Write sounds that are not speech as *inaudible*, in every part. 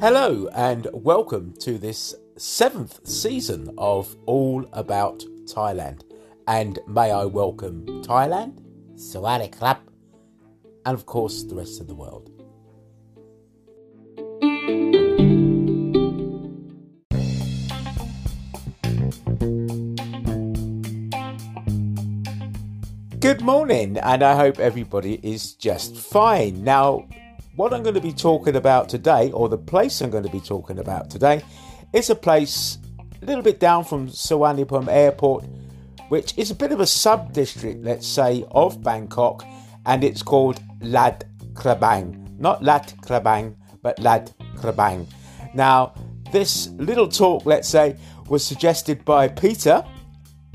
Hello, and welcome to this seventh season of All About Thailand. And may I welcome Thailand, Sawadee Club, and of course the rest of the world. Good morning, and I hope everybody is just fine. Now, what I'm going to be talking about today, or the place I'm going to be talking about today, is a place a little bit down from Suvarnabhumi Airport, which is a bit of a sub district, let's say, of Bangkok, and it's called Lad Krabang. Not Lat Krabang, but Lad Krabang. Now, this little talk, let's say, was suggested by Peter,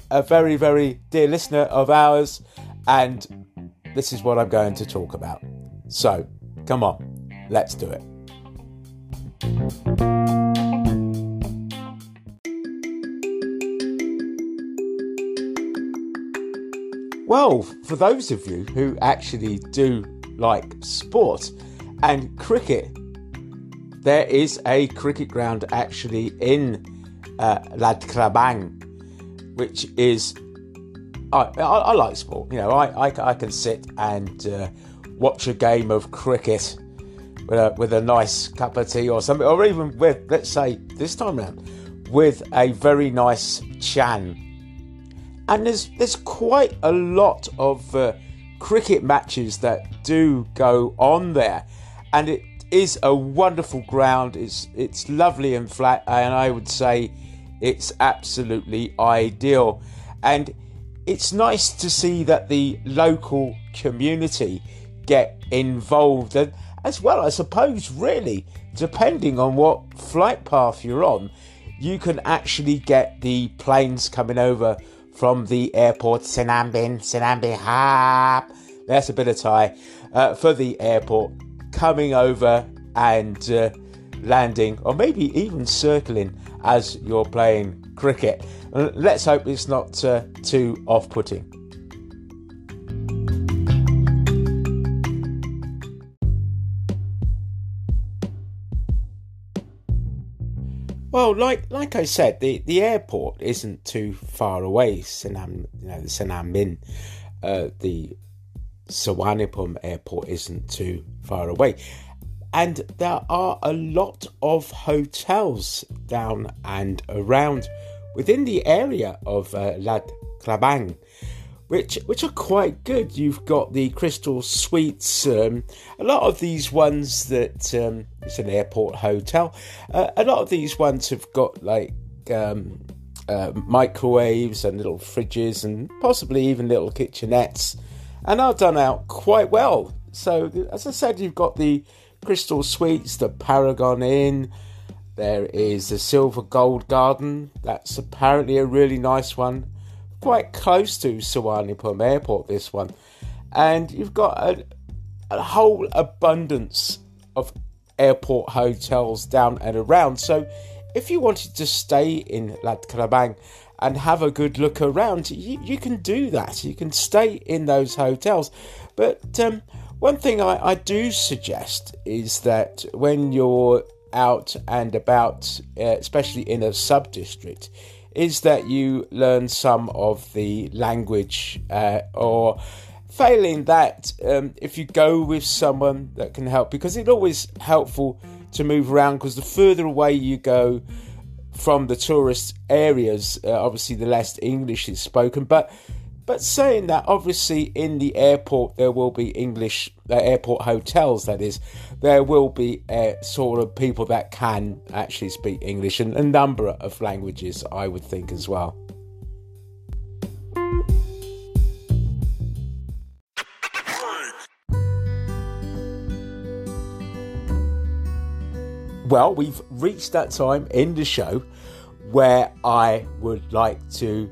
a very, very dear listener of ours, and this is what I'm going to talk about. So, come on, let's do it. Well, for those of you who actually do like sport and cricket, there is a cricket ground actually in uh, Ladkrabang, which is I, I, I, like sport. You know, I, I, I can sit and uh, watch a game of cricket with a, with a nice cup of tea or something, or even with, let's say, this time around, with a very nice chan. And there's there's quite a lot of uh, cricket matches that do go on there, and it is a wonderful ground. It's it's lovely and flat, and I would say it's absolutely ideal. And it's nice to see that the local community get involved and as well i suppose really depending on what flight path you're on you can actually get the planes coming over from the airport Sinambin, Sinambin Hap. That's a bit of Thai uh, for the airport coming over and uh, landing, or maybe even circling as you're playing cricket. Let's hope it's not uh, too off putting. Well, like like I said, the, the airport isn't too far away. Sinam, you know, Sanam Min, uh, the Suvarnabhumi airport isn't too far away, and there are a lot of hotels down and around within the area of uh, Lad Krabang, which which are quite good. You've got the Crystal Suites, um, a lot of these ones that um, it's an airport hotel. Uh, a lot of these ones have got like um, uh, microwaves and little fridges and possibly even little kitchenettes, and are done out quite well. So as I said, you've got the Crystal Suites, the Paragon Inn. There is the Silver Gold Garden. That's apparently a really nice one. Quite close to Suvarnabhumi Airport, this one. And you've got a, a whole abundance of airport hotels down and around. So if you wanted to stay in Lad Krabang and have a good look around, you, you can do that. You can stay in those hotels. But um, one thing I, I do suggest is that when you're out and about, uh, especially in a sub district, is that you learn some of the language uh, or failing that um, if you go with someone that can help because it's always helpful to move around because the further away you go from the tourist areas uh, obviously the less english is spoken but but saying that, obviously, in the airport, there will be English, uh, airport hotels, that is, there will be uh, sort of people that can actually speak English and a number of languages, I would think, as well. Well, we've reached that time in the show where I would like to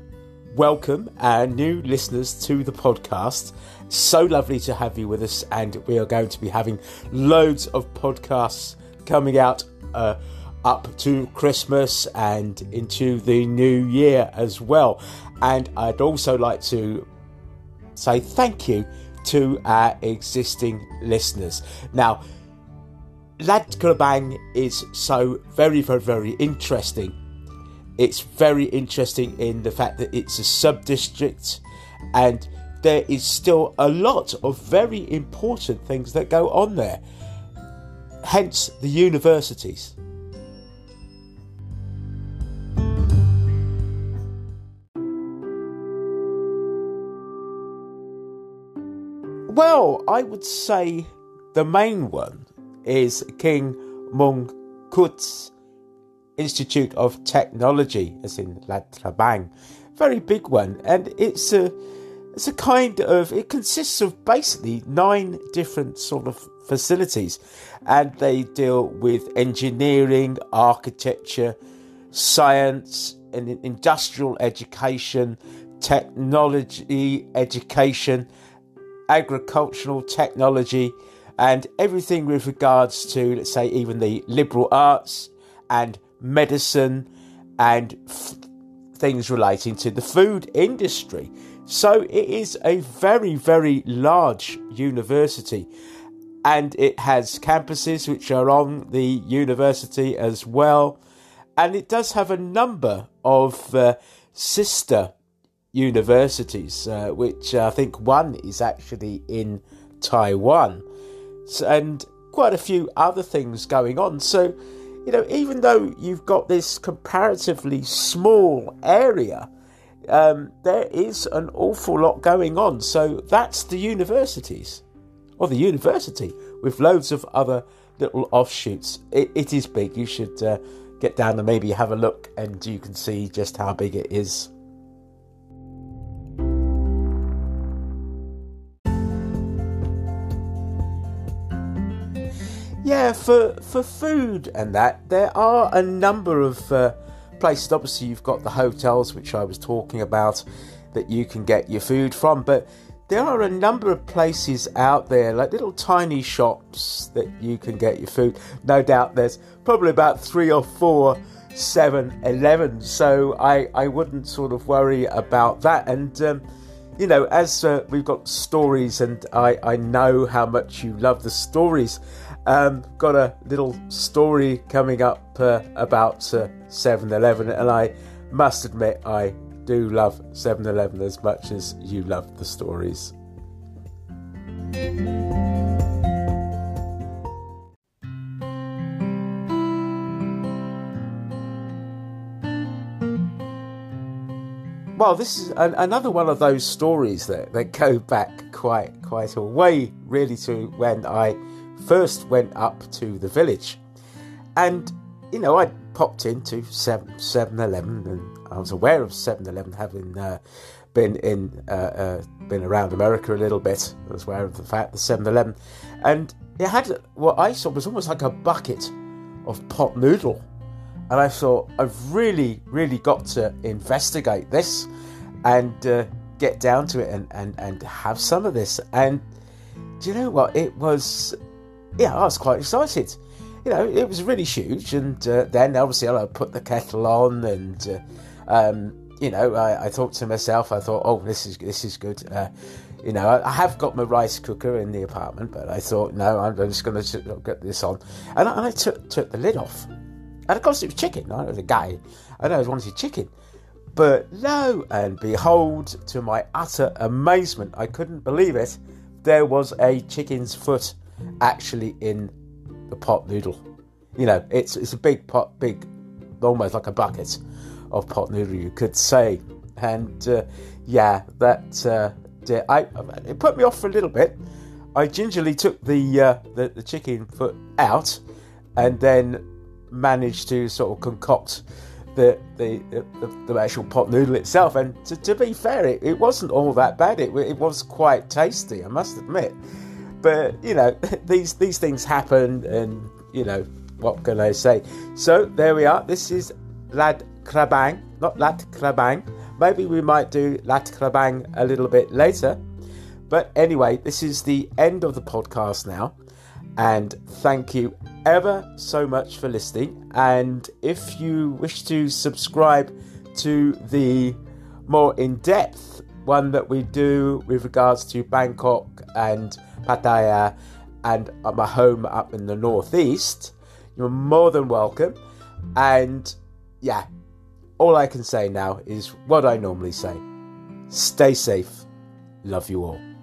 welcome our new listeners to the podcast. So lovely to have you with us, and we are going to be having loads of podcasts coming out uh, up to Christmas and into the new year as well. And I'd also like to say thank you to our existing listeners. Now, Lad Krabang is so very, very, very interesting. It's very interesting in the fact that it's a sub district and there is still a lot of very important things that go on there. Hence the universities. Well, I would say the main one is King Mongkut's Institute of Technology, as in Lad Krabang. Very big one, and it's a it's a kind of it consists of basically nine different sort of facilities, and they deal with engineering, architecture, science, and industrial education, technology education, agricultural technology and everything with regards to, let's say, even the liberal arts and medicine and f- things relating to the food industry. So it is a very, very large university and it has campuses which are on the university as well. And it does have a number of uh, sister universities, uh, which I think one is actually in Taiwan and quite a few other things going on. So, you know, even though you've got this comparatively small area, um, there is an awful lot going on. So that's the universities, or the university, with loads of other little offshoots. it, it is big. You should uh, get down and maybe have a look, and you can see just how big it is. Yeah, for for food and that, there are a number of uh, places. Obviously, you've got the hotels, which I was talking about, that you can get your food from. But there are a number of places out there, like little tiny shops that you can get your food. No doubt, there's probably about three or four 7-Eleven, so I I wouldn't sort of worry about that. And um, you know, as uh, we've got stories, and I I know how much you love the stories. Um, got a little story coming up uh, about 7 uh, Eleven, and I must admit, I do love 7 Eleven as much as you love the stories. Well, this is an, another one of those stories that, that go back quite quite a way, really, to when I first went up to the village. And, you know, I popped into 7 Eleven and I was aware of 7 Eleven having uh, been in uh, uh, been around America a little bit. I was aware of the fact the 7 Eleven. And it had what I saw was almost like a bucket of pot noodle. And I thought, I've really, really got to investigate this and uh, get down to it and, and, and have some of this. And do you know what? It was yeah, I was quite excited. You know, it was really huge, and uh, then obviously I put the kettle on, and uh, um, you know, I, I, thought to myself, I thought, oh, this is this is good. Uh, you know, I, I, have got my rice cooker in the apartment, but I thought, no, I'm just going to get this on, and I, and I took took the lid off, and of course it was chicken. I was a guy, I know I wanted chicken. But lo and behold, to my utter amazement, I couldn't believe it, there was a chicken's foot actually in the pot noodle. You know, it's it's a big pot, big, almost like a bucket of pot noodle, you could say. And uh, yeah, that uh, I it put me off for a little bit. I gingerly took the, uh, the the chicken foot out, and then managed to sort of concoct the the, the, the actual pot noodle itself. And to, to be fair, it, it wasn't all that bad. It, it was quite tasty, I must admit. But you know, *laughs* these these things happen, and you know what can I say? So there we are. This is Lad Krabang, not Lad Krabang. Maybe we might do Lad Krabang a little bit later. But anyway, this is the end of the podcast now. And thank you ever so much for listening. And if you wish to subscribe to the more in depth one that we do with regards to Bangkok and Pattaya and at my home up in the northeast, you're more than welcome. And yeah, all I can say now is what I normally say stay safe, love you all.